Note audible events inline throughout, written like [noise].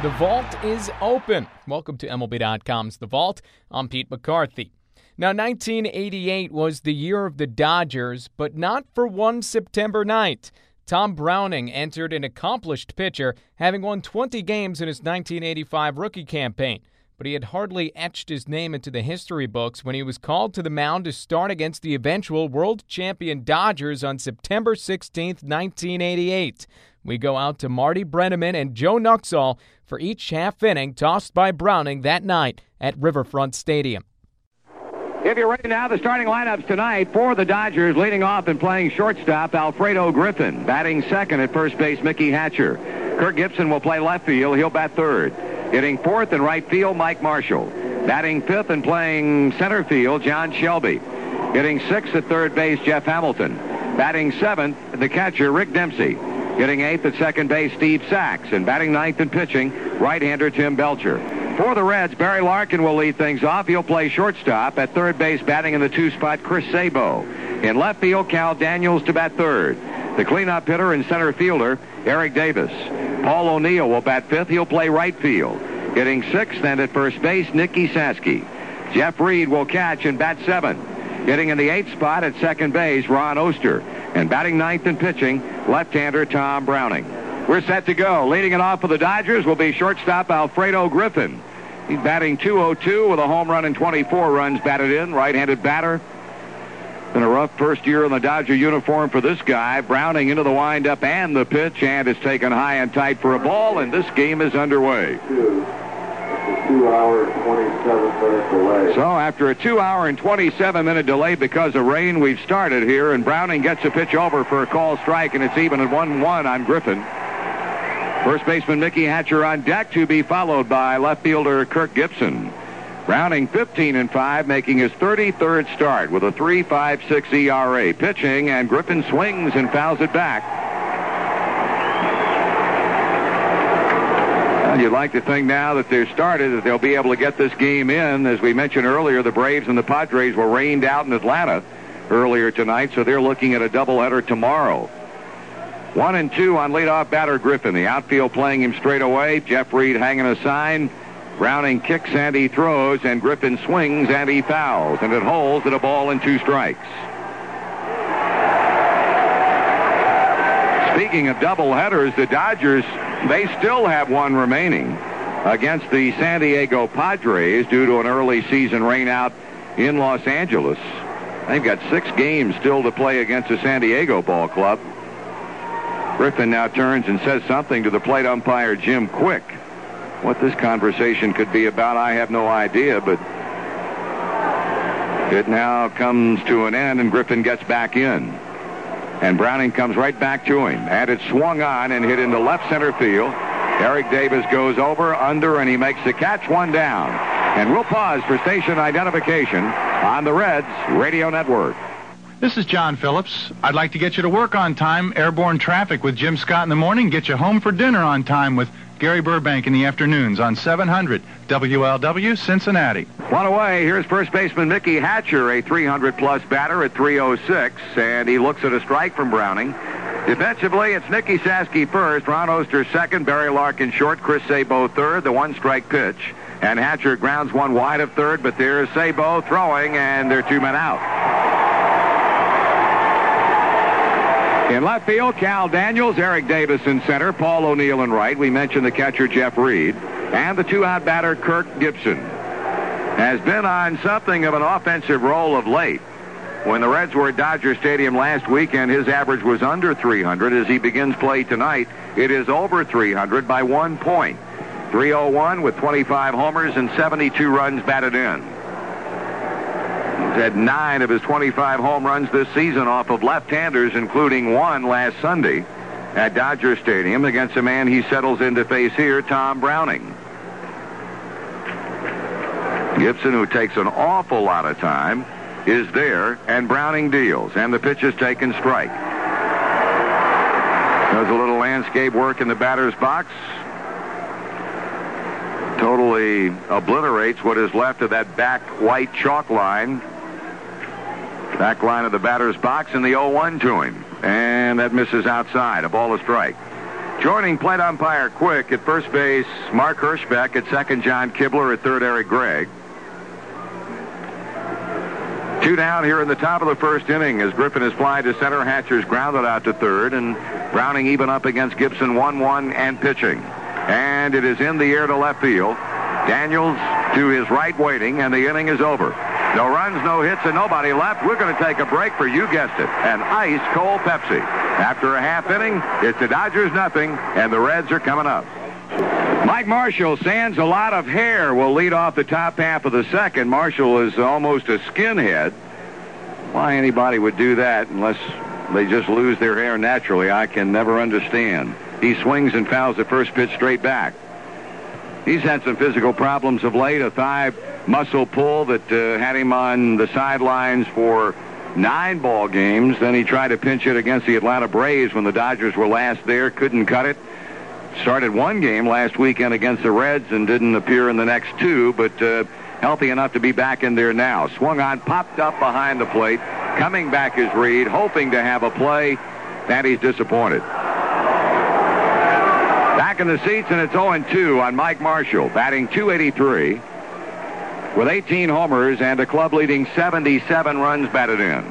The vault is open. Welcome to MLB.com's The Vault. I'm Pete McCarthy. Now, 1988 was the year of the Dodgers, but not for one September night. Tom Browning entered an accomplished pitcher, having won 20 games in his 1985 rookie campaign. But he had hardly etched his name into the history books when he was called to the mound to start against the eventual world champion Dodgers on September 16, 1988. We go out to Marty Brennaman and Joe Nuxhall for each half inning tossed by Browning that night at Riverfront Stadium. If you're ready now, the starting lineups tonight for the Dodgers leading off and playing shortstop, Alfredo Griffin. Batting second at first base, Mickey Hatcher. Kirk Gibson will play left field. He'll bat third. Hitting fourth and right field, Mike Marshall. Batting fifth and playing center field, John Shelby. Hitting sixth at third base, Jeff Hamilton. Batting seventh, the catcher, Rick Dempsey. Hitting eighth at second base, Steve Sax. And batting ninth and pitching, right-hander Tim Belcher. For the Reds, Barry Larkin will lead things off. He'll play shortstop. At third base, batting in the two spot, Chris Sabo. In left field, Kal Daniels to bat third. The cleanup hitter and center fielder, Eric Davis. Paul O'Neill will bat fifth. He'll play right field. Hitting sixth and at first base, Nick Esasky. Jeff Reed will catch and bat seventh. Hitting in the eighth spot at second base, Ron Oester. And batting ninth and pitching, left-hander Tom Browning. We're set to go. Leading it off for the Dodgers will be shortstop Alfredo Griffin. He's batting 202 with a home run and 24 runs batted in. Right-handed batter. Been a rough first year in the Dodger uniform for this guy. Browning into the windup and the pitch, and it's taken high and tight for a ball, and this game is underway. Two hour 27 minute delay. So after a two-hour and 27-minute delay because of rain, we've started here, and Browning gets a pitch over for a call strike, and it's even at 1-1 on Griffin. First baseman Mickey Hatcher on deck to be followed by left fielder Kirk Gibson. Browning 15 and 5, making his 33rd start with a 3.56 ERA. Pitching, and Griffin swings and fouls it back. Well, you'd like to think now that they're started that they'll be able to get this game in. As we mentioned earlier, the Braves and the Padres were rained out in Atlanta earlier tonight, so they're looking at a doubleheader tomorrow. One and two on leadoff batter Griffin. The outfield playing him straight away. Jeff Reed hanging a sign. Browning kicks and he throws, and Griffin swings and he fouls, and it holds at a ball and two strikes. Speaking of doubleheaders, the Dodgers, they still have one remaining against the San Diego Padres due to an early season rainout in Los Angeles. They've got six games still to play against the San Diego ball club. Griffin now turns and says something to the plate umpire, Jim Quick. What this conversation could be about, I have no idea, but it now comes to an end, and Griffin gets back in. And Browning comes right back to him. And it swung on and hit into left center field. Eric Davis goes over, under, and he makes the catch one down. And we'll pause for station identification on the Reds Radio Network. This is John Phillips. I'd like to get you to work on time, airborne traffic with Jim Scott in the morning, get you home for dinner on time with Gary Burbank in the afternoons on 700 WLW Cincinnati. One away. Here's first baseman Mickey Hatcher, a 300-plus batter at 306, and he looks at a strike from Browning. Defensively, it's Nick Esasky first, Ron Oester second, Barry Larkin short, Chris Sabo third, the one-strike pitch. And Hatcher grounds one wide of third, but there's Sabo throwing, and they're two men out. In left field, Kal Daniels, Eric Davis in center, Paul O'Neill in right. We mentioned the catcher, Jeff Reed. And the two-out batter, Kirk Gibson. Has been on something of an offensive roll of late. When the Reds were at Dodger Stadium last weekend, his average was under 300. As he begins play tonight, it is over 300 by one point. 301 with 25 homers and 72 runs batted in. Had nine of his 25 home runs this season off of left-handers, including one last Sunday at Dodger Stadium against a man he settles in to face here, Tom Browning. Gibson, who takes an awful lot of time, is there, and Browning deals, and the pitch is taken strike. Does a little landscape work in the batter's box. Totally obliterates what is left of that back white chalk line. Back line of the batter's box, and the 0-1 to him. And that misses outside. A ball a strike. Joining plate umpire Quick at first base, Mark Hirschbeck. At second, John Kibler. At third, Eric Gregg. Two down here in the top of the first inning as Griffin is fly to center. Hatcher's grounded out to third, and Browning even up against Gibson 1-1 and pitching. And it is in the air to left field. Daniels to his right waiting, and the inning is over. No runs, no hits, and nobody left. We're going to take a break for, you guessed it, an ice cold Pepsi. After a half inning, it's the Dodgers nothing, and the Reds are coming up. Mike Marshall sands a lot of hair will lead off the top half of the second. Marshall is almost a skinhead. Why anybody would do that unless they just lose their hair naturally, I can never understand. He swings and fouls the first pitch straight back. He's had some physical problems of late, a thigh muscle pull that uh, had him on the sidelines for nine ball games. Then he tried to pinch it against the Atlanta Braves when the Dodgers were last there, couldn't cut it. Started one game last weekend against the Reds and didn't appear in the next two, but uh, healthy enough to be back in there now. Swung on, popped up behind the plate, coming back is Reed, hoping to have a play, that he's disappointed. Back in the seats, and it's 0-2 on Mike Marshall, batting 283 with 18 homers and a club-leading 77 runs batted in.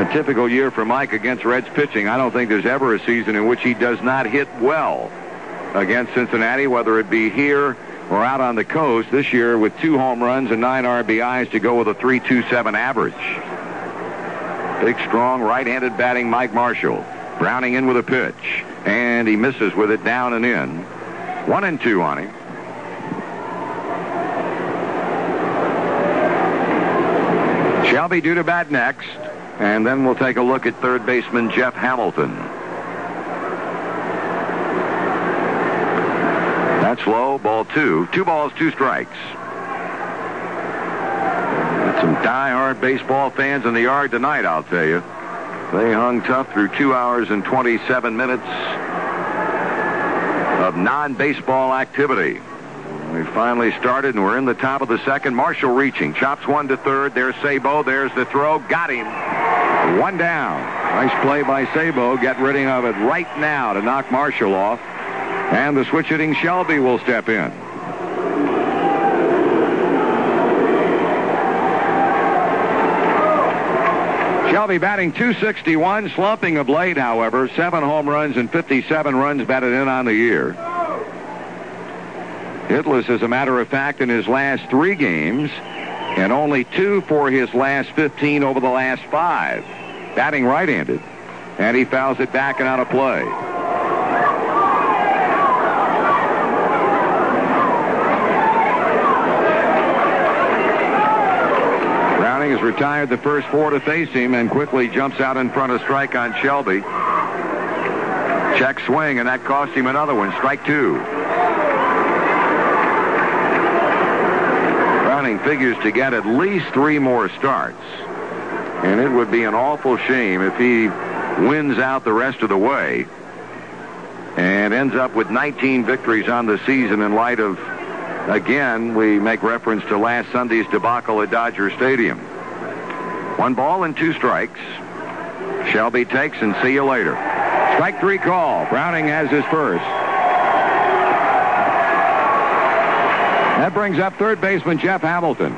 A typical year for Mike against Reds pitching. I don't think there's ever a season in which he does not hit well against Cincinnati, whether it be here or out on the coast. This year with two home runs and nine RBIs to go with a 3.27 average. Big, strong, right-handed batting Mike Marshall. Browning in with a pitch, and he misses with it down and in. One and two on him. Shelby due to bat next, and then we'll take a look at third baseman Jeff Hamilton. That's low, ball two. Two balls, two strikes. Got some die-hard baseball fans in the yard tonight, I'll tell you. They hung tough through two hours and 27 minutes of non-baseball activity. We finally started, and we're in the top of the second. Marshall reaching. Chops one to third. There's Sabo. There's the throw. Got him. One down. Nice play by Sabo. Get rid of it right now to knock Marshall off. And the switch hitting Shelby will step in. Shelby batting 261, slumping of late, however. Seven home runs and 57 runs batted in on the year. Hitless, as a matter of fact, in his last three games, and only two for his last 15 over the last five. Batting right-handed, and he fouls it back and out of play. Browning has retired the first four to face him and quickly jumps out in front of strike on Shelby. Check swing, and that cost him another one. Strike two. Browning figures to get at least three more starts. And it would be an awful shame if he wins out the rest of the way and ends up with 19 victories on the season in light of, again, we make reference to last Sunday's debacle at Dodger Stadium. One ball and two strikes. Shelby takes and see you later. Strike three call. Browning has his first. That brings up third baseman Jeff Hamilton.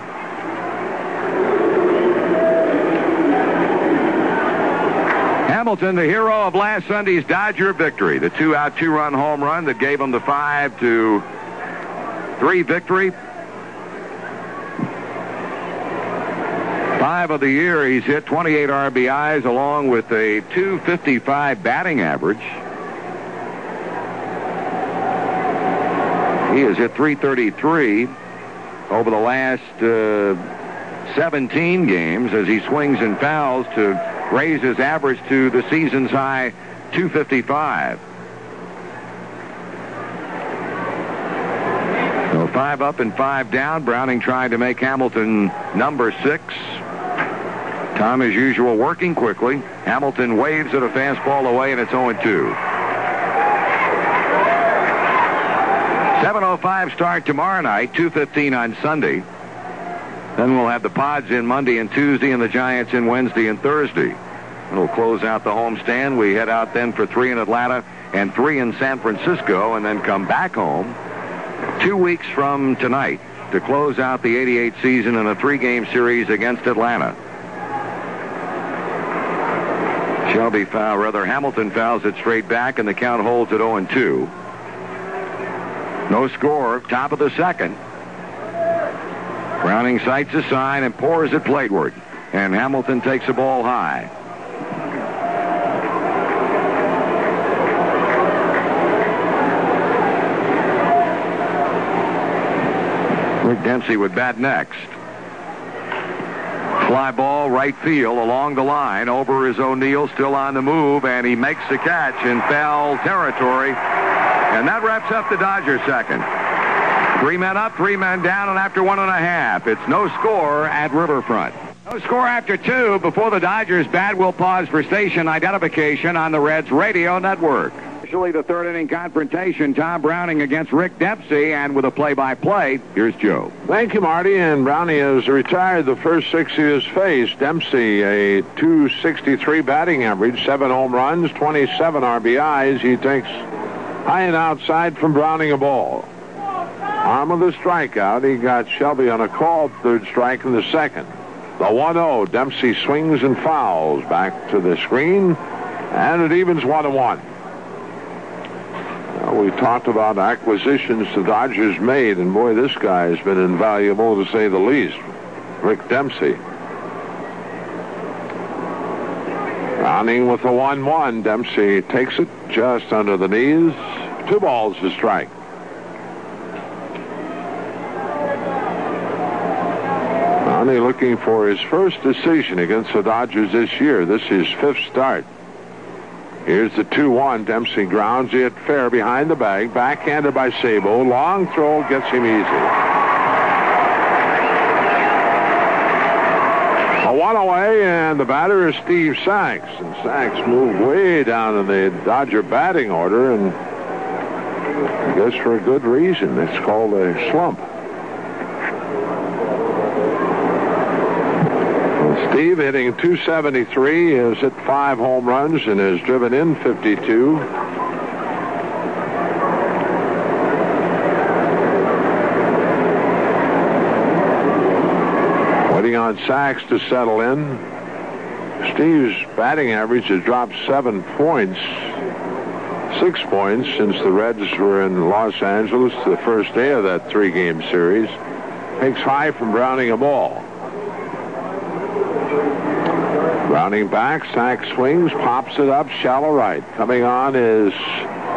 Hamilton, the hero of last Sunday's Dodger victory, the two-out, two-run home run that gave him the five to three victory. Five of the year, he's hit 28 RBIs along with a 255 batting average. He has hit 333 over the last uh, 17 games as he swings and fouls to raise his average to the season's high 255. So five up and five down. Browning trying to make Hamilton number six. Tom, as usual, working quickly. Hamilton waves at a fastball away, and it's 0-2. 7.05 start tomorrow night, 2.15 on Sunday. Then we'll have the Pods in Monday and Tuesday and the Giants in Wednesday and Thursday. It'll close out the homestand. We head out then for three in Atlanta and three in San Francisco, and then come back home two weeks from tonight to close out the 88 season in a three-game series against Atlanta. Shelby foul, rather Hamilton fouls it straight back, and the count holds at 0-2. No score, top of the second. Browning sights a sign and pours it plateward, and Hamilton takes the ball high. Dempsey would bat next. Fly ball right field along the line. Over is O'Neill still on the move, and he makes the catch in foul territory. And that wraps up the Dodgers second. Three men up, three men down, and after one and a half, it's no score at Riverfront. No score after two before the Dodgers bat will pause for station identification on the Reds radio network. Actually, the third inning confrontation, Tom Browning against Rick Dempsey, and with a play-by-play, here's Joe. Thank you, Marty. And Browning has retired the first six he has faced. Dempsey, a 263 batting average, seven home runs, 27 RBIs. He takes high and outside from Browning a ball. Arm of the strikeout. He got Shelby on a call, third strike in the second. The 1-0. Dempsey swings and fouls back to the screen, and it evens 1-1. Well, we talked about acquisitions the Dodgers made, and boy, this guy has been invaluable to say the least. Rick Dempsey. Browning with the 1 1. Dempsey takes it just under the knees. Two balls to strike. Browning looking for his first decision against the Dodgers this year. This is his fifth start. Here's the 2-1. Dempsey grounds it fair behind the bag. Backhanded by Sabo. Long throw gets him easy. A one away, and the batter is Steve Sax. And Sax moved way down in the Dodger batting order, and I guess for a good reason. It's called a slump. Steve hitting 273 has hit five home runs and has driven in 52. Waiting on Sax to settle in. Steve's batting average has dropped seven points, six points since the Reds were in Los Angeles the first day of that three-game series. Takes high from Browning a ball. Browning back, Sax swings, pops it up, shallow right. Coming on is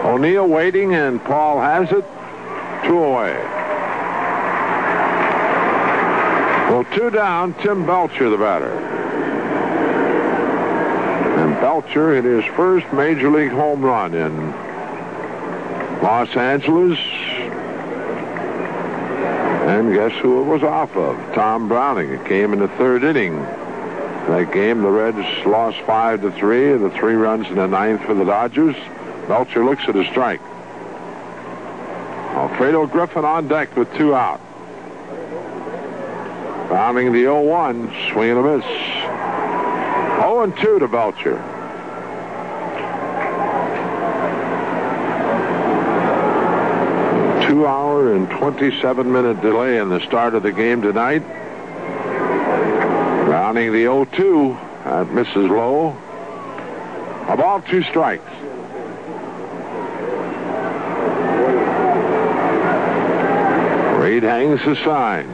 O'Neill waiting, and Paul has it. Two away. Well, two down, Tim Belcher, the batter. And Belcher hit his first major league home run in Los Angeles. And guess who it was off of? Tom Browning. It came in the third inning. That game, the Reds lost five to three, the three runs in the ninth for the Dodgers. Belcher looks at a strike. Alfredo Griffin on deck with two out. Bounding the 0-1, swing and a miss. 0-2 to Belcher. Two hour and 27 minute delay in the start of the game tonight. Browning the 0-2 at Mrs. Lowe. A ball, two strikes. Reed hangs the sign.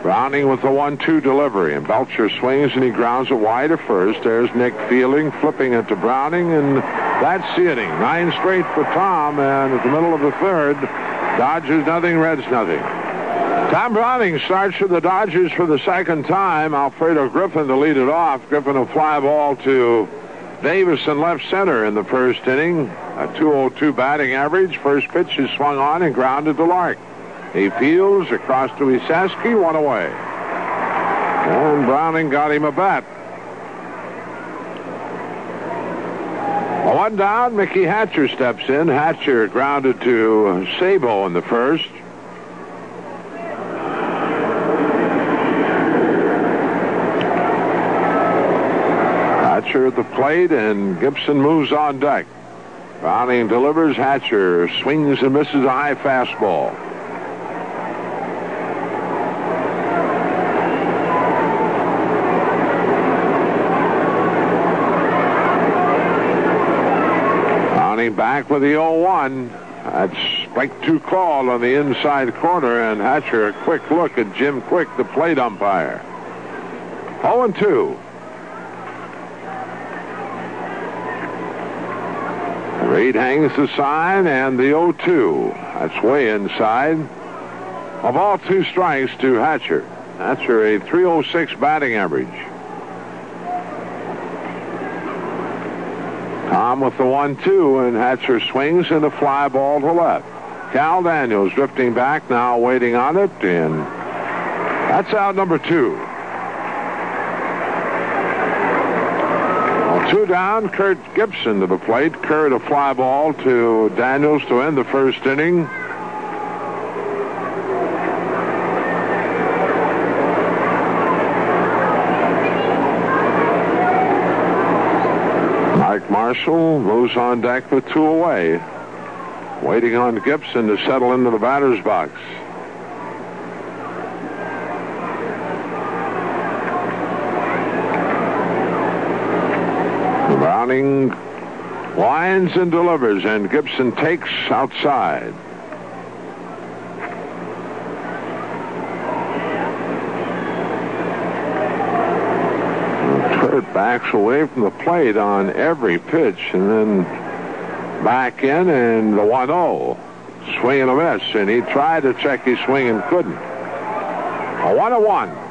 Browning with the 1-2 delivery, and Belcher swings and he grounds it wide to first. There's Nick Fielding flipping it to Browning, and that's inning. Nine straight for Tom, and at the middle of the third, Dodgers nothing, Reds nothing. Tom Browning starts for the Dodgers for the second time. Alfredo Griffin to lead it off. Griffin a fly ball to Davis in left center in the first inning. A 202 batting average. First pitch is swung on and grounded to Lark. He fields across to Esasky, one away. And Browning got him a bat. One down, Mickey Hatcher steps in. Hatcher grounded to Sabo in the first. Hatcher at the plate, and Gibson moves on deck. Browning delivers. Hatcher swings and misses a high fastball. Browning back with the 0-1. That's strike two call on the inside corner, and Hatcher a quick look at Jim Quick, the plate umpire. 0-2. Reed hangs the sign and the 0-2. That's way inside. A ball, two strikes to Hatcher. Hatcher a 306 batting average. Tom with the 1-2 and Hatcher swings and a fly ball to left. Kal Daniels drifting back now waiting on it and that's out number two. Two down, Kirk Gibson to the plate. Kirk a fly ball to Daniels to end the first inning. Mike Marshall moves on deck with two away. Waiting on Gibson to settle into the batter's box. Browning winds and delivers, and Gibson takes outside. Kirk backs away from the plate on every pitch, and then back in, and the 1 0. Swing and a miss, and he tried to check his swing and couldn't. A 1 1.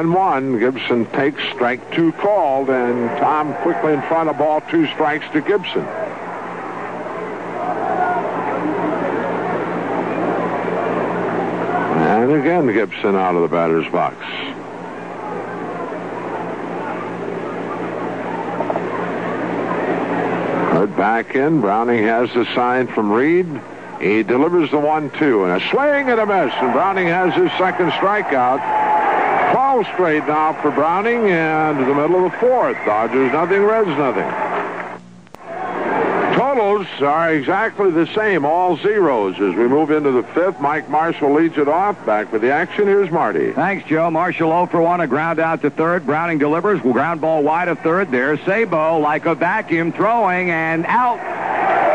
With the 1-1. Gibson takes strike two called, and Tom quickly in front of ball two strikes to Gibson. And again, Gibson out of the batter's box. Put back in. Browning has the sign from Reed. He delivers the 1-2 and a swing and a miss, and Browning has his second strikeout. 12 straight now for Browning, and the middle of the fourth. Dodgers nothing, Reds nothing. Totals are exactly the same, all zeros. As we move into the fifth, Mike Marshall leads it off. Back with the action, here's Marty. Thanks, Joe. Marshall 0 for 1, a ground out to third. Browning delivers, ground ball wide of third. There's Sabo like a vacuum throwing and out.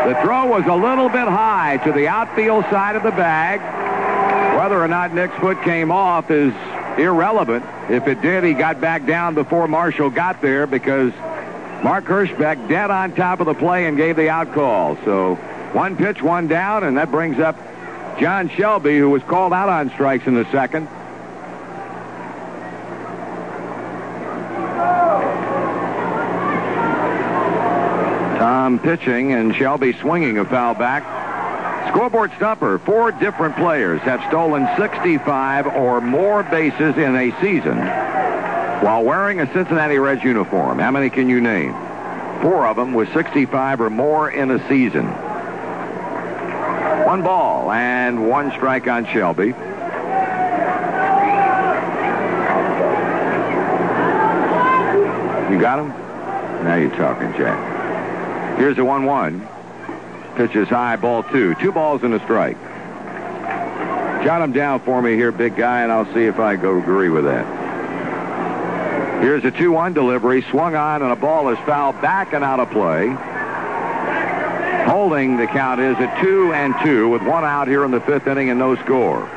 The throw was a little bit high to the outfield side of the bag. Whether or not Nick's foot came off is irrelevant. If it did, he got back down before Marshall got there because Mark Hirschbeck dead on top of the play and gave the out call. So one pitch, one down, and that brings up John Shelby, who was called out on strikes in the second. Tom pitching and Shelby swinging a foul back. Scoreboard stumper. Four different players have stolen 65 or more bases in a season while wearing a Cincinnati Reds uniform. How many can you name? Four of them with 65 or more in a season. One ball and one strike on Shelby. You got him? Now you're talking, Jack. Here's a 1-1. Pitches high, ball two. Two balls and a strike. Jot him down for me here, big guy, and I'll see if I go agree with that. Here's a 2-1 delivery. Swung on, and a ball is fouled back and out of play. Holding the count is at 2 and 2 with one out here in the fifth inning and no score.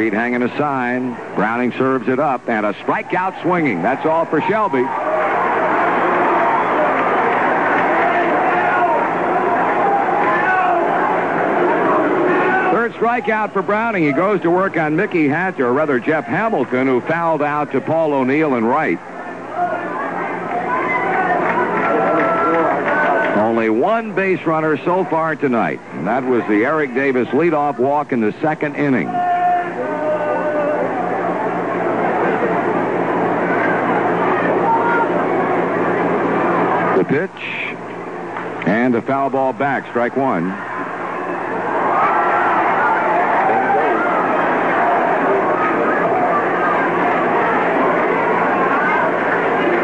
Reed hanging a sign. Browning serves it up, and a strikeout swinging. That's all for Shelby. Third strikeout for Browning. He goes to work on Mickey Hatcher, or rather Jeff Hamilton, who fouled out to Paul O'Neill and Wright. only one base runner so far tonight, and that was the Eric Davis leadoff walk in the second inning. The pitch a foul ball back, strike one.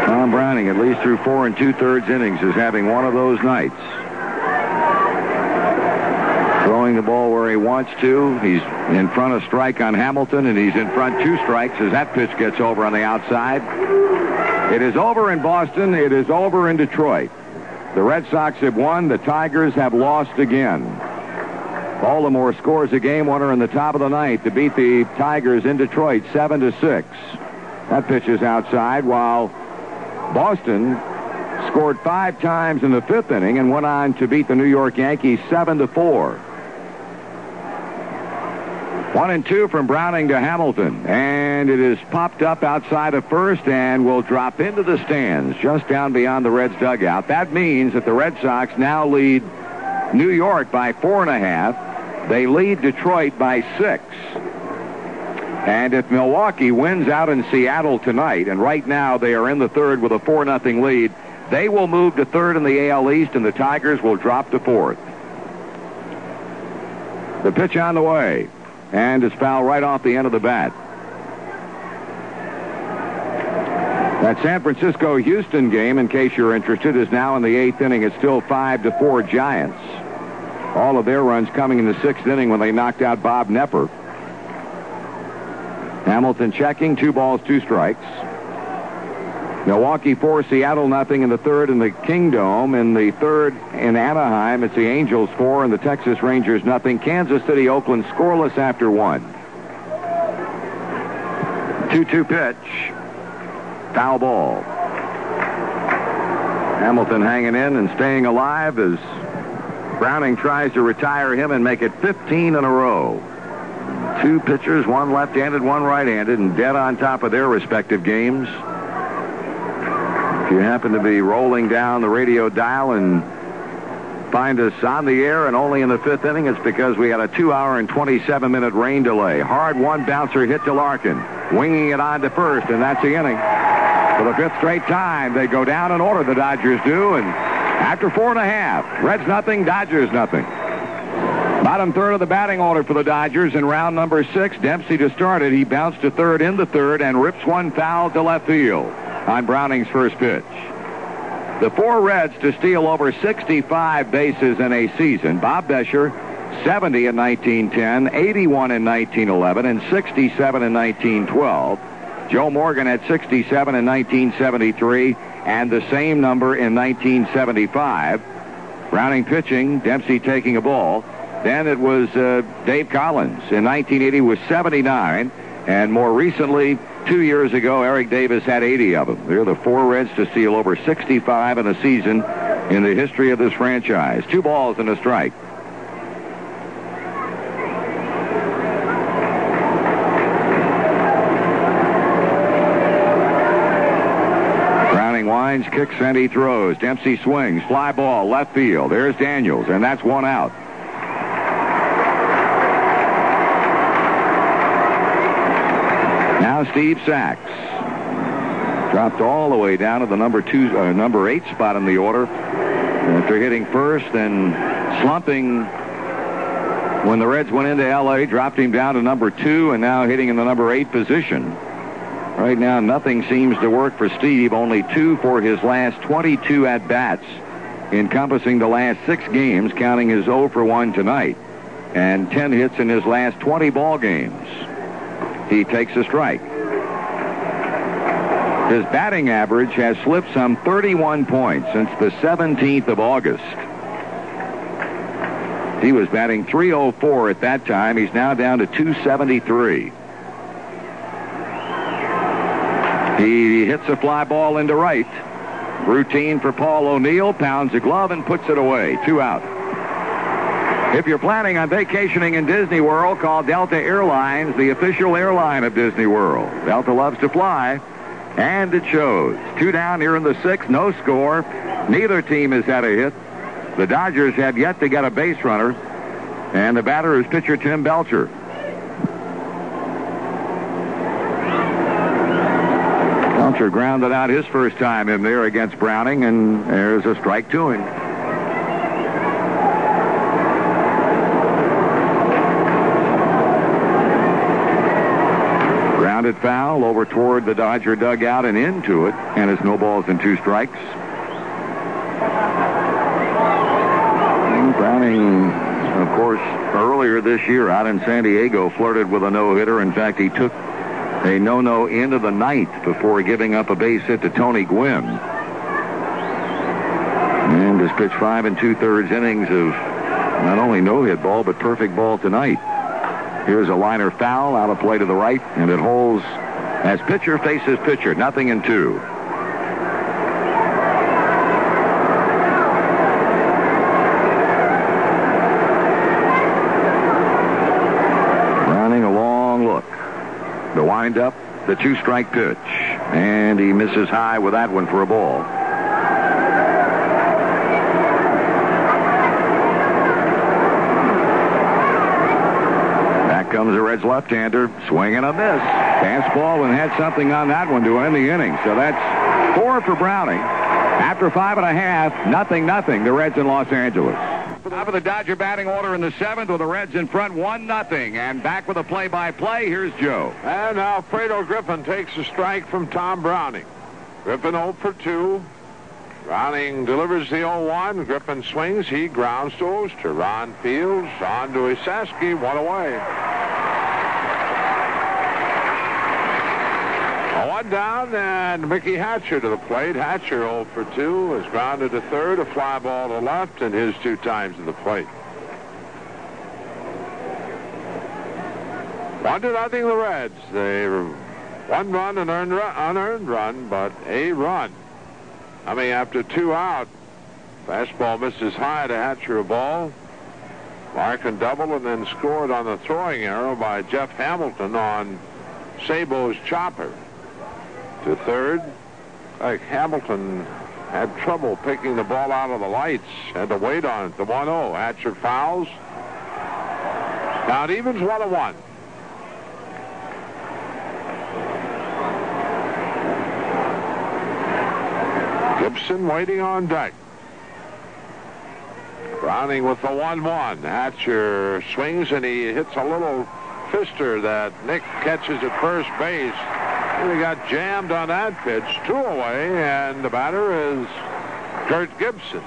Tom Browning, at least through four and two-thirds innings, is having one of those nights. Throwing the ball where he wants to. He's in front of strike on Hamilton, and he's in front two strikes as that pitch gets over on the outside. It is over in Boston. It is over in Detroit. The Red Sox have won. The Tigers have lost again. Baltimore scores a game winner in the top of the ninth to beat the Tigers in Detroit 7 to 6. That pitch is outside while Boston scored five times in the fifth inning and went on to beat the New York Yankees 7 to 4. One and two from Browning to Hamilton. And it is popped up outside of first and will drop into the stands just down beyond the Reds dugout. That means that the Red Sox now lead New York by four and a half. They lead Detroit by six. And if Milwaukee wins out in Seattle tonight, and right now they are in the third with a 4 nothing lead, they will move to third in the AL East, and the Tigers will drop to fourth. The pitch on the way, and it's foul right off the end of the bat. That San Francisco-Houston game, in case you're interested, is now in the eighth inning. It's still five to four Giants. All of their runs coming in the sixth inning when they knocked out Bob Knepper. Hamilton checking, two balls, two strikes. Milwaukee four, Seattle nothing in the third in the Kingdome. In the third in Anaheim, it's the Angels four and the Texas Rangers nothing. Kansas City, Oakland scoreless after one. 2-2 pitch. Foul ball. Hamilton hanging in and staying alive as Browning tries to retire him and make it 15 in a row. Two pitchers, one left-handed, one right-handed, and dead on top of their respective games. If you happen to be rolling down the radio dial and find us on the air and only in the fifth inning, it's because we had a two-hour and 27-minute rain delay. Hard one bouncer hit to Larkin, winging it on to first, and that's the inning. For the fifth straight time, they go down in order, the Dodgers do, and after four and a half, Reds nothing, Dodgers nothing. Bottom third of the batting order for the Dodgers in round number six. Dempsey to start it. He bounced to third in the third and rips one foul to left field on Browning's first pitch. The four Reds to steal over 65 bases in a season. Bob Bescher, 70 in 1910, 81 in 1911, and 67 in 1912. Joe Morgan had 67 in 1973 and the same number in 1975. Browning pitching, Dempsey taking a ball. Then it was uh, Dave Collins in 1980 was 79, and more recently, two years ago, Eric Davis had 80 of them. They're the four Reds to steal over 65 in a season in the history of this franchise. Two balls and a strike. Browning winds, kicks, and he throws. Dempsey swings, fly ball, left field. There's Daniels, and that's one out. Now Steve Sax. Dropped all the way down to the number two, uh, number eight spot in the order. After hitting first and slumping when the Reds went into L.A., dropped him down to number two, and now hitting in the number eight position. Right now, nothing seems to work for Steve. Only two for his last 22 at bats, encompassing the last six games, counting his 0 for 1 tonight, and 10 hits in his last 20 ball games. He takes a strike. His batting average has slipped some 31 points since the 17th of August. He was batting 304 at that time. He's now down to 273. He hits a fly ball into right. Routine for Paul O'Neill. Pounds a glove and puts it away. Two out. If you're planning on vacationing in Disney World, call Delta Airlines, the official airline of Disney World. Delta loves to fly, and it shows. Two down here in the sixth, no score. Neither team has had a hit. The Dodgers have yet to get a base runner, and the batter is pitcher Tim Belcher. Belcher grounded out his first time in there against Browning, and there's a strike to him. Grounded foul over toward the Dodger dugout and into it, and it's no balls and two strikes. Browning, of course, earlier this year out in San Diego flirted with a no-hitter. In fact, he took a no-no into the ninth before giving up a base hit to Tony Gwynn. And has pitched five and two-thirds innings of not only no-hit ball, but perfect ball tonight. Here's a liner foul out of play to the right, and it holds as pitcher faces pitcher, nothing in two. Browning a long look. The windup, the two-strike pitch, and he misses high with that one for a ball. Back comes the Reds left-hander, swinging a miss. Fastball and had something on that one to end the inning. So that's four for Browning. After five and a half, nothing, nothing. The Reds in Los Angeles. Top of the Dodger batting order in the seventh with the Reds in front, one nothing. And back with a play-by-play. Here's Joe. And Alfredo Griffin takes a strike from Tom Browning. Griffin 0 for 2. Browning delivers the 0-1. Griffin swings. He grounds to Oester. Ron Fields on to Esasky. One away. One down and Mickey Hatcher to the plate. Hatcher 0 for 2 is grounded to third. A fly ball to left and his two times to the plate. One to nothing the Reds. They one run and earned run, unearned run, but a run. I mean, after two out, fastball misses high to Hatcher a ball. Larkin double and then scored on the throwing arrow by Jeff Hamilton on Sabo's chopper. To third, like Hamilton had trouble picking the ball out of the lights. Had to wait on it. The 1-0. Hatcher fouls. Now it evens 1-1. Gibson waiting on deck. Browning with the 1-1. Hatcher swings and he hits a little fister that Nick catches at first base. He got jammed on that pitch. Two away, and the batter is Kirk Gibson.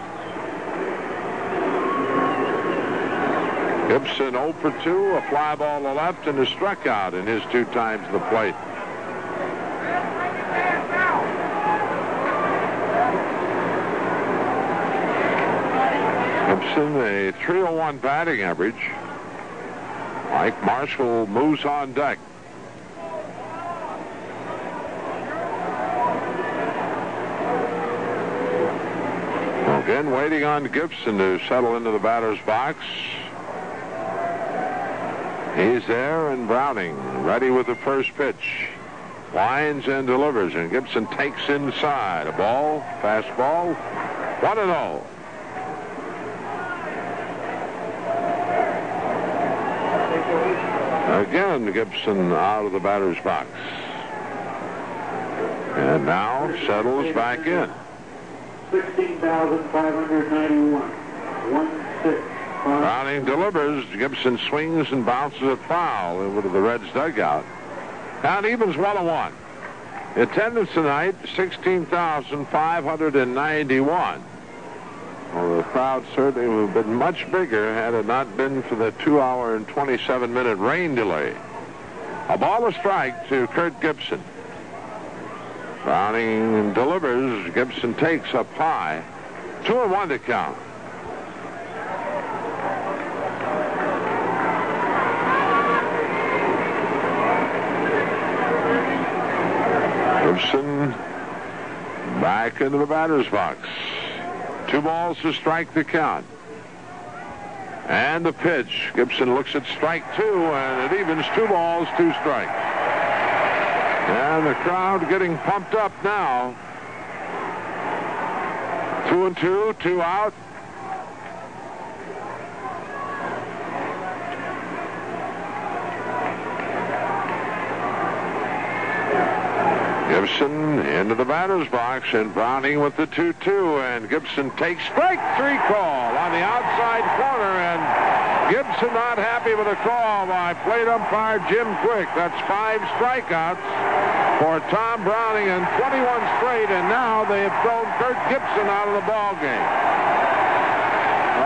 Gibson 0 for 2, a fly ball to left, and a strikeout in his two times the plate. Gibson, a 301 batting average. Mike Marshall moves on deck. Again, waiting on Gibson to settle into the batter's box. He's there, and Browning ready with the first pitch. Winds and delivers, and Gibson takes inside. A ball, fastball, 1 and 0. Again, Gibson out of the batter's box. And now settles back in. 16,591. One six. five. Browning delivers. Gibson swings and bounces a foul over to the Reds dugout. Count evens one and one. Attendance tonight, 16,591. Well, the crowd certainly would have been much bigger had it not been for the two hour and 27 minute rain delay. A ball of strike to Kirk Gibson. Browning delivers. Gibson takes up high. Two and one to count. Gibson back into the batter's box. Two balls to strike the count. And the pitch. Gibson looks at strike two, and it evens two balls, two strikes. And the crowd getting pumped up now. Two and two, two out. Gibson into the batter's box and Browning with the 2-2 and Gibson takes strike three call on the outside corner and Gibson not happy with a call by plate umpire Jim Quick. That's five strikeouts for Tom Browning and 21 straight and now they have thrown Kirk Gibson out of the ball game.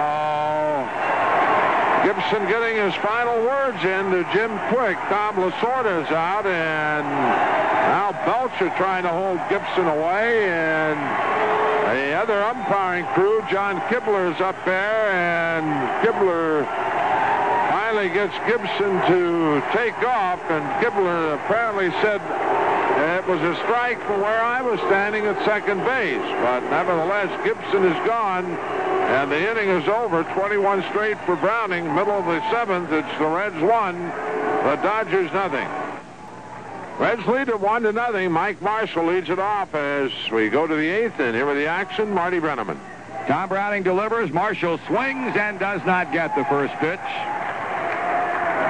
Oh. Gibson getting his final words in to Jim Quick. Tom Lasorda's out, and now Belcher trying to hold Gibson away, and the other umpiring crew, John Kibler, is up there, and Kibler finally gets Gibson to take off, and Kibler apparently said it was a strike from where I was standing at second base. But nevertheless, Gibson is gone, and the inning is over. 21 straight for Browning. Middle of the seventh, it's the Reds one, the Dodgers nothing. Reds lead at one to nothing. Mike Marshall leads it off as we go to the eighth, and here with the action, Marty Brennaman. Tom Browning delivers. Marshall swings and does not get the first pitch.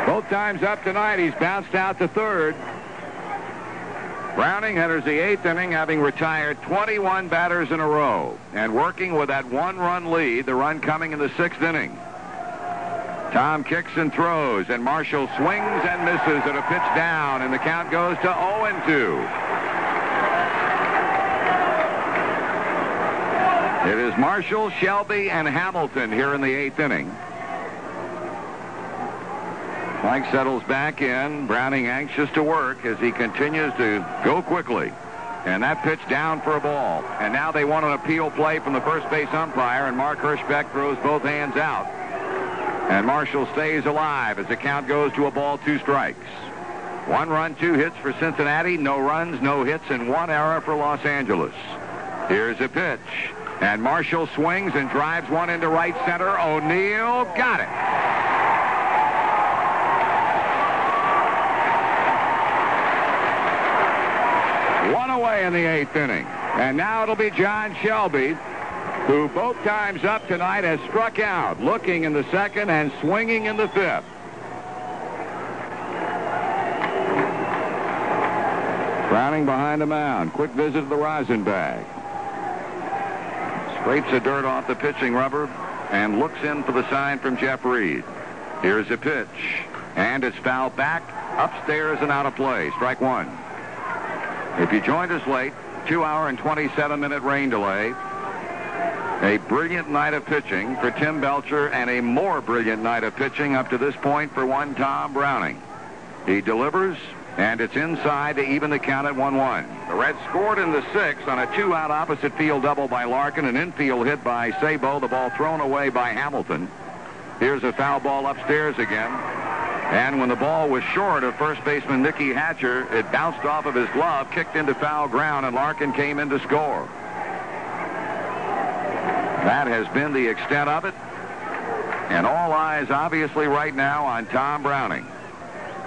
Both times up tonight, he's bounced out to third. Browning enters the eighth inning having retired 21 batters in a row and working with that one-run lead, the run coming in the sixth inning. Tom kicks and throws, and Marshall swings and misses at a pitch down, and the count goes to 0 and 2. It is Marshall, Shelby, and Hamilton here in the eighth inning. Mike settles back in. Browning anxious to work as he continues to go quickly. And that pitch down for a ball. And now they want an appeal play from the first base umpire, and Mark Hirschbeck throws both hands out. And Marshall stays alive as the count goes to a ball, two strikes. One run, two hits for Cincinnati, no runs, no hits, and one error for Los Angeles. Here's a pitch. And Marshall swings and drives one into right center. O'Neill got it. In the eighth inning. And now it'll be John Shelby, who both times up tonight has struck out, looking in the second and swinging in the fifth. Browning behind the mound. Quick visit to the rosin bag. Scrapes the dirt off the pitching rubber and looks in for the sign from Jeff Reed. Here's a pitch. And it's fouled back, upstairs and out of play. Strike one. If you joined us late, two hour and 27 minute rain delay. A brilliant night of pitching for Tim Belcher and a more brilliant night of pitching up to this point for one Tom Browning. He delivers, and it's inside to even the count at 1-1. The Reds scored in the sixth on a two-out opposite field double by Larkin, an infield hit by Sabo, the ball thrown away by Hamilton. Here's a foul ball upstairs again. And when the ball was short of first baseman Mickey Hatcher, it bounced off of his glove, kicked into foul ground, and Larkin came in to score. That has been the extent of it. And all eyes obviously right now on Tom Browning.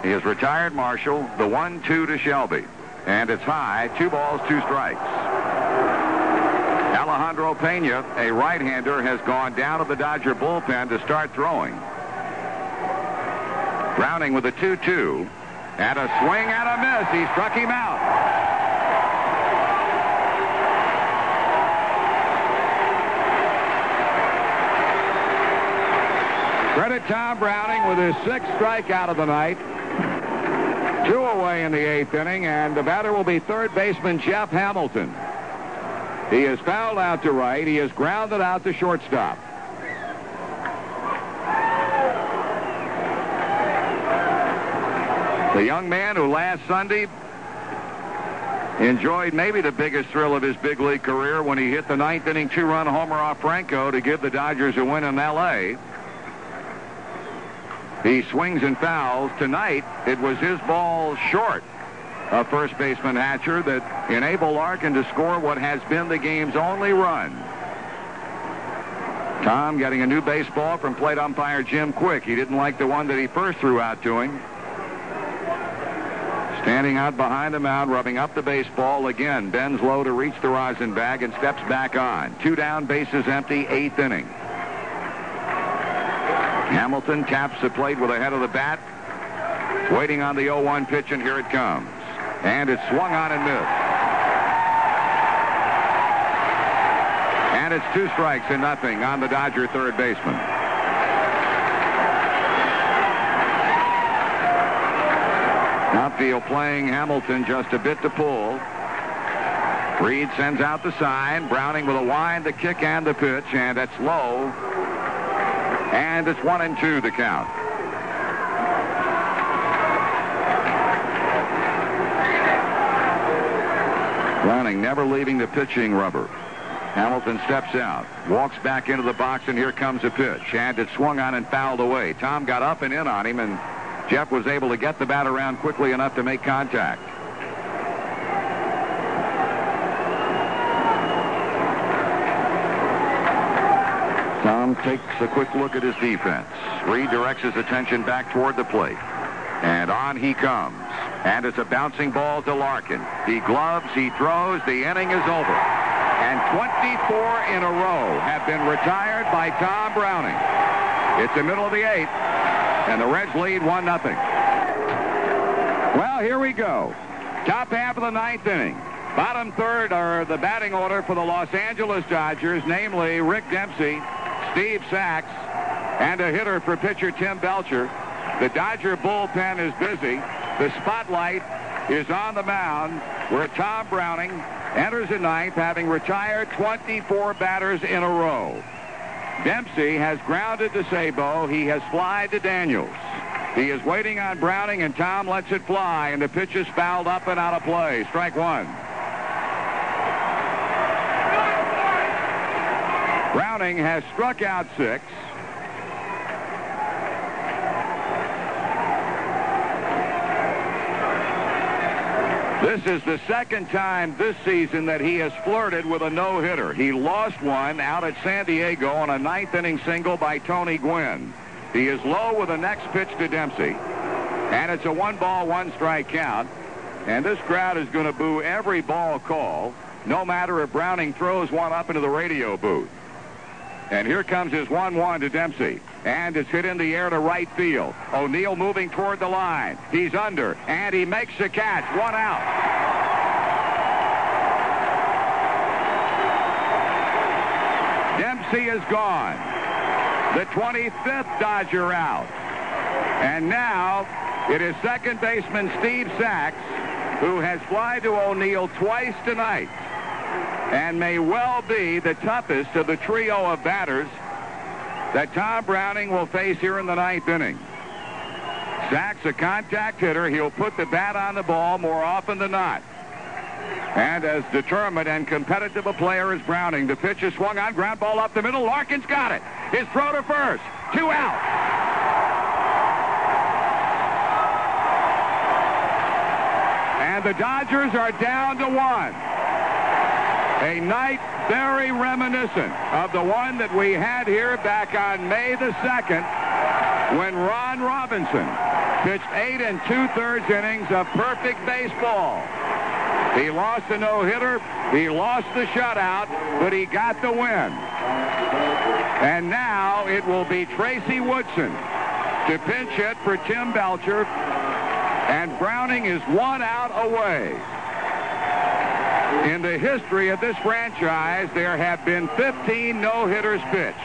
He has retired Marshall, the 1-2 to Shelby. And it's high, two balls, two strikes. Alejandro Pena, a right-hander, has gone down to the Dodger bullpen to start throwing. Browning with a 2-2. And a swing and a miss. He struck him out. Credit Tom Browning with his sixth strikeout of the night. Two away in the eighth inning, and the batter will be third baseman Jeff Hamilton. He is fouled out to right. He is grounded out to shortstop. The young man who last Sunday enjoyed maybe the biggest thrill of his big league career when he hit the ninth inning two-run homer off Franco to give the Dodgers a win in L.A. He swings and fouls. Tonight, it was his ball short of first baseman Hatcher that enabled Larkin to score what has been the game's only run. Tom getting a new baseball from plate umpire Jim Quick. He didn't like the one that he first threw out to him. Standing out behind the mound, rubbing up the baseball again, bends low to reach the rosin bag and steps back on. Two down, bases empty, eighth inning. Hamilton taps the plate with a head of the bat, waiting on the 0-1 pitch, and here it comes. And it's swung on and missed. And it's two strikes and nothing on the Dodger third baseman. Outfield playing Hamilton just a bit to pull. Reed sends out the sign. Browning with a wind, the kick, and the pitch, and it's low. And it's one and two the count. Browning never leaving the pitching rubber. Hamilton steps out, walks back into the box, and here comes a pitch. And it swung on and fouled away. Tom got up and in on him, and Jeff was able to get the bat around quickly enough to make contact. Tom takes a quick look at his defense. Redirects his attention back toward the plate. And on he comes. And it's a bouncing ball to Larkin. He gloves, he throws, the inning is over. And 24 in a row have been retired by Tom Browning. It's the middle of the eighth, and the Reds lead 1 nothing. Well, here we go. Top half of the ninth inning. Bottom third are the batting order for the Los Angeles Dodgers, namely Rick Dempsey, Steve Sax, and a hitter for pitcher Tim Belcher. The Dodger bullpen is busy. The spotlight is on the mound where Tom Browning enters the ninth, having retired 24 batters in a row. Dempsey has grounded to Sabo. He has flied to Daniels. He is waiting on Browning, and Tom lets it fly, and the pitch is fouled up and out of play. Strike one. Browning has struck out six. This is the second time this season that he has flirted with a no-hitter. He lost one out at San Diego on a ninth inning single by Tony Gwynn. He is low with the next pitch to Dempsey. And it's a one ball, one strike count. And this crowd is going to boo every ball call, no matter if Browning throws one up into the radio booth. And here comes his 1-1 to Dempsey. And it's hit in the air to right field. O'Neill moving toward the line. He's under, and he makes the catch. One out. Dempsey is gone. The 25th Dodger out. And now it is second baseman Steve Sax, who has fly to O'Neill twice tonight and may well be the toughest of the trio of batters that Tom Browning will face here in the ninth inning. Sax's a contact hitter. He'll put the bat on the ball more often than not. And as determined and competitive a player as Browning, the pitch is swung on, ground ball up the middle. Larkin's got it. His throw to first. Two out. And the Dodgers are down to one. A night very reminiscent of the one that we had here back on May the 2nd when Ron Robinson pitched eight and two-thirds innings of perfect baseball. He lost a no-hitter, he lost the shutout, but he got the win. And now it will be Tracy Woodson to pinch hit for Tim Belcher, and Browning is one out away. In the history of this franchise, there have been 15 no-hitters pitched.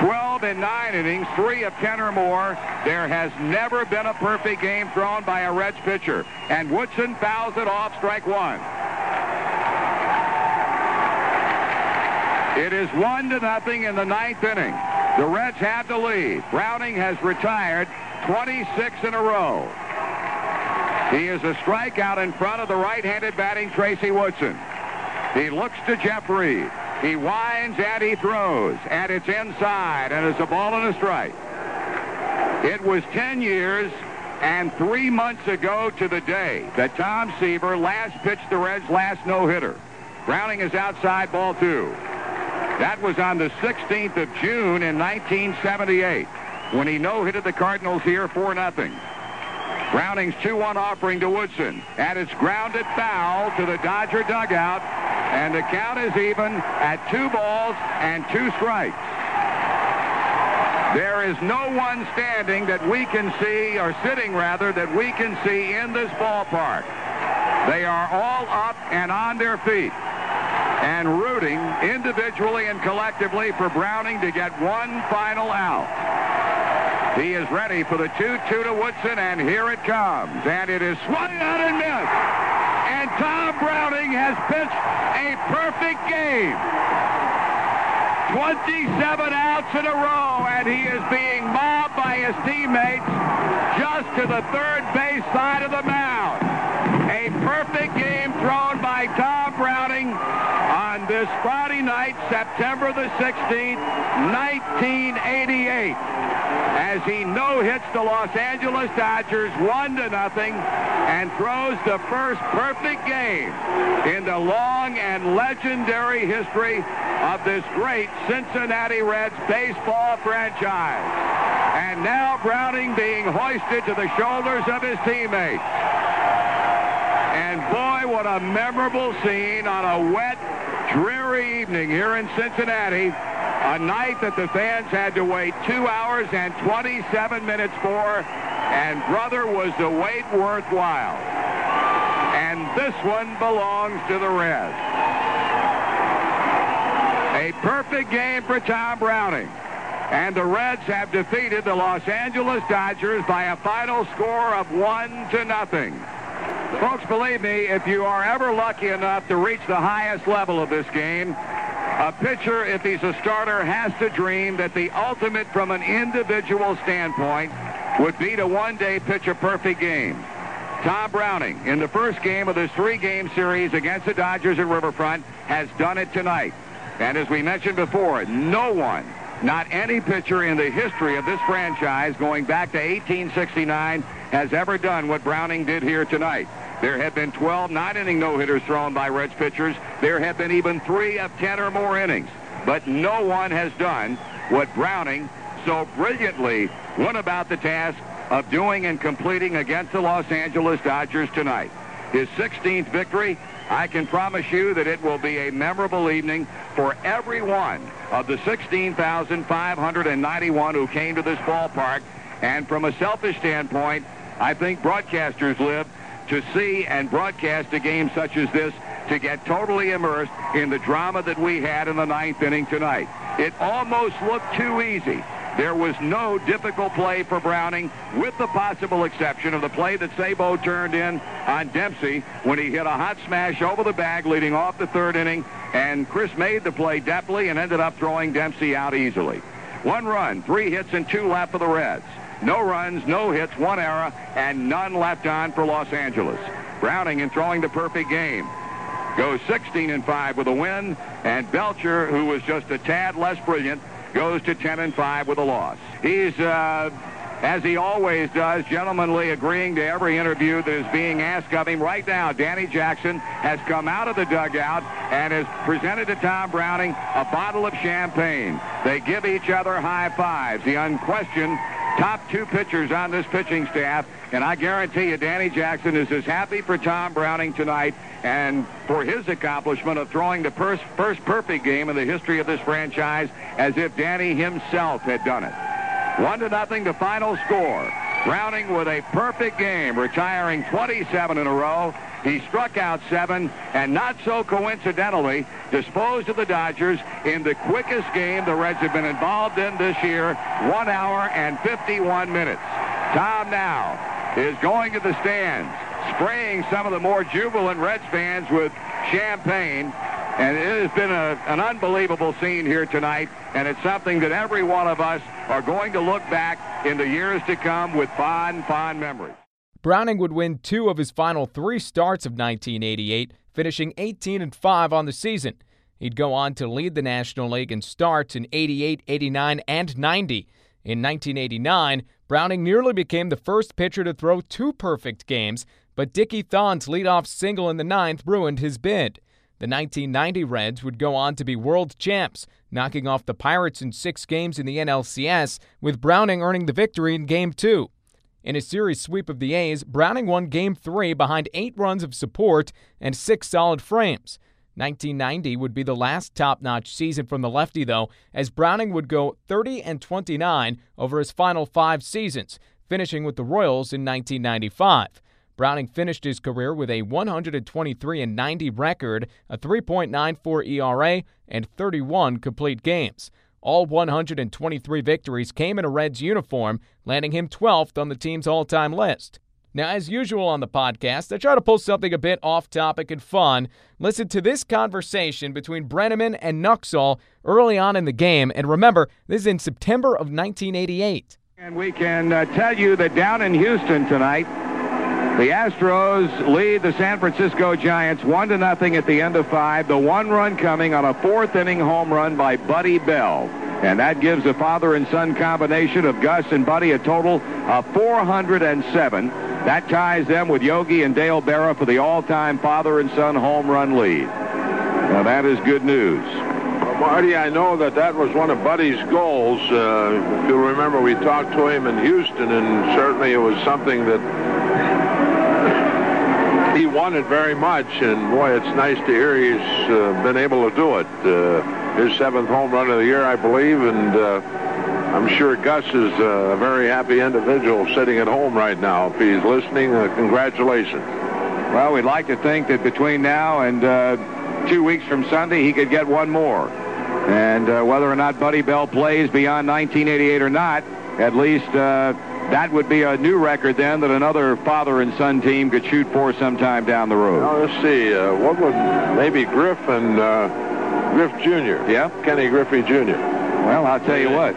12 in nine innings, three of 10 or more. There has never been a perfect game thrown by a Reds pitcher. And Woodson fouls it off strike one. It is one to nothing in the ninth inning. The Reds have the lead. Browning has retired 26 in a row. He is a strikeout in front of the right-handed batting Tracy Woodson. He looks to Jeff Reed. He winds and he throws, and it's inside, and it's a ball and a strike. It was 10 years and three months ago to the day that Tom Seaver last pitched the Reds' last no-hitter. Browning is outside ball two. That was on the 16th of June in 1978 when he no-hitted the Cardinals here 4-0. Browning's 2-1 offering to Woodson, and it's grounded foul to the Dodger dugout, and the count is even at two balls and two strikes. There is no one standing that we can see, or sitting rather, that we can see in this ballpark. They are all up and on their feet. and rooting individually and collectively for Browning to get one final out. He is ready for the 2-2 to Woodson, and here it comes. And it is swung out and missed. And Tom Browning has pitched a perfect game. 27 outs in a row, and he is being mobbed by his teammates just to the third base side of the mound. A perfect game thrown by Tom this Friday night, September the 16th, 1988 as he no-hits the Los Angeles Dodgers one to nothing and throws the first perfect game in the long and legendary history of this great Cincinnati Reds baseball franchise. And now Browning being hoisted to the shoulders of his teammates. And boy, what a memorable scene on a wet, dreary evening here in Cincinnati a night that the fans had to wait two hours and 27 minutes for, and brother, was the wait worthwhile. And this one belongs to the Reds. A perfect game for Tom Browning. And the Reds have defeated the Los Angeles Dodgers by a final score of one to nothing. Folks, believe me, if you are ever lucky enough to reach the highest level of this game, a pitcher, if he's a starter, has to dream that the ultimate from an individual standpoint would be to one day pitch a perfect game. Tom Browning, in the first game of this three-game series against the Dodgers at Riverfront, has done it tonight. And as we mentioned before, no one, not any pitcher in the history of this franchise going back to 1869 has ever done what Browning did here tonight. There have been 12 nine-inning no-hitters thrown by Reds pitchers. There have been even three of 10 or more innings. But no one has done what Browning so brilliantly went about the task of doing and completing against the Los Angeles Dodgers tonight. His 16th victory, I can promise you that it will be a memorable evening for every one of the 16,591 who came to this ballpark. And from a selfish standpoint, I think broadcasters live to see and broadcast a game such as this to get totally immersed in the drama that we had in the ninth inning tonight. It almost looked too easy. There was no difficult play for Browning, with the possible exception of the play that Sabo turned in on Dempsey when he hit a hot smash over the bag leading off the third inning, and Chris made the play deftly and ended up throwing Dempsey out easily. One run, three hits, and two left for the Reds. No runs, no hits, one error, and none left on for Los Angeles. Browning in throwing the perfect game. Goes 16 and 5 with a win, and Belcher, who was just a tad less brilliant, goes to 10 and 5 with a loss. He's, uh, as he always does, gentlemanly agreeing to every interview that is being asked of him. Right now, Danny Jackson has come out of the dugout and has presented to Tom Browning a bottle of champagne. They give each other high fives. The unquestioned top two pitchers on this pitching staff, and I guarantee you Danny Jackson is as happy for Tom Browning tonight and for his accomplishment of throwing the first, first perfect game in the history of this franchise as if Danny himself had done it. One to nothing, the final score. Browning with a perfect game, retiring 27 in a row. He struck out seven, and not so coincidentally, disposed of the Dodgers in the quickest game the Reds have been involved in this year, one hour and 51 minutes. Tom now is going to the stands, spraying some of the more jubilant Reds fans with champagne. And it has been a, an unbelievable scene here tonight, and it's something that every one of us are going to look back in the years to come with fond, fond memories. Browning would win two of his final three starts of 1988, finishing 18 and 5 on the season. He'd go on to lead the National League in starts in 88, 89, and 90. In 1989, Browning nearly became the first pitcher to throw two perfect games, but Dickie Thon's leadoff single in the ninth ruined his bid. The 1990 Reds would go on to be world champs, knocking off the Pirates in six games in the NLCS, with Browning earning the victory in Game 2. In a series sweep of the A's, Browning won Game 3 behind eight runs of support and six solid frames. 1990 would be the last top-notch season from the lefty, though, as Browning would go 30 and 29 over his final five seasons, finishing with the Royals in 1995. Browning finished his career with a 123 90 record, a 3.94 ERA, and 31 complete games. All 123 victories came in a Reds uniform, landing him 12th on the team's all time list. Now, as usual on the podcast, I try to pull something a bit off topic and fun. Listen to this conversation between Brennaman and Nuxhall early on in the game. And remember, this is in September of 1988. And we can uh, tell you that down in Houston tonight, the Astros lead the San Francisco Giants one to nothing at the end of five. The one run coming on a fourth inning home run by Buddy Bell. And that gives a father and son combination of Gus and Buddy a total of 407. That ties them with Yogi and Dale Berra for the all-time father and son home run lead. Now that is good news. Well, Marty, I know that that was one of Buddy's goals. Uh, if you remember, we talked to him in Houston, and certainly it was something that he wanted very much. And boy, it's nice to hear he's uh, been able to do it. Uh, his seventh home run of the year, I believe, and uh, I'm sure Gus is a very happy individual sitting at home right now. If he's listening, uh, congratulations. Well, we'd like to think that between now and uh, two weeks from Sunday, he could get one more. And uh, whether or not Buddy Bell plays beyond 1988 or not, at least that would be a new record then that another father and son team could shoot for sometime down the road. Now, let's see. Uh, what would maybe Griff and uh, Griff Jr.? Yeah? Kenny Griffey Jr. Well, I'll tell you what.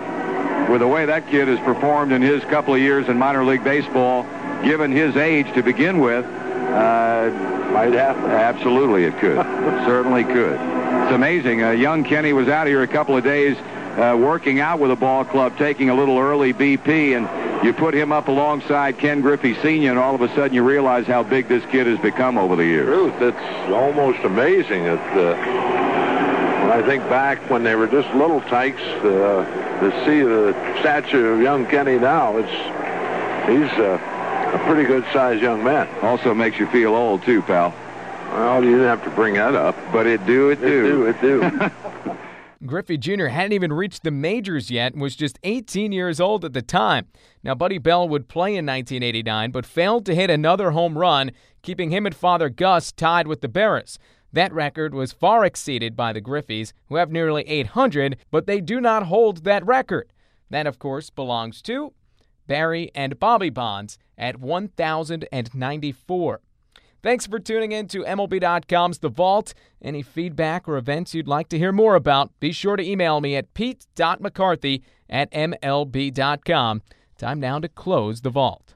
With the way that kid has performed in his couple of years in minor league baseball, given his age to begin with, uh, might happen. Absolutely, it could. [laughs] Certainly could. It's amazing. Uh, young Kenny was out here a couple of days uh, working out with a ball club, taking a little early BP, and you put him up alongside Ken Griffey Sr., and all of a sudden you realize how big this kid has become over the years. Truth, it's almost amazing. It, uh, when I think back when they were just little tykes, uh, to see the stature of young Kenny now, it's he's uh, a pretty good-sized young man. Also makes you feel old, too, pal. Well, you didn't have to bring that up. But it do, it do. It do, it [laughs] do. Griffey Jr. hadn't even reached the majors yet and was just 18 years old at the time. Now, Buddy Bell would play in 1989, but failed to hit another home run, keeping him and Father Gus tied with the Berras. That record was far exceeded by the Griffeys, who have nearly 800, but they do not hold that record. That, of course, belongs to Barry and Bobby Bonds at 1,094. Thanks for tuning in to MLB.com's The Vault. Any feedback or events you'd like to hear more about, be sure to email me at pete.mccarthy at MLB.com. Time now to close The Vault.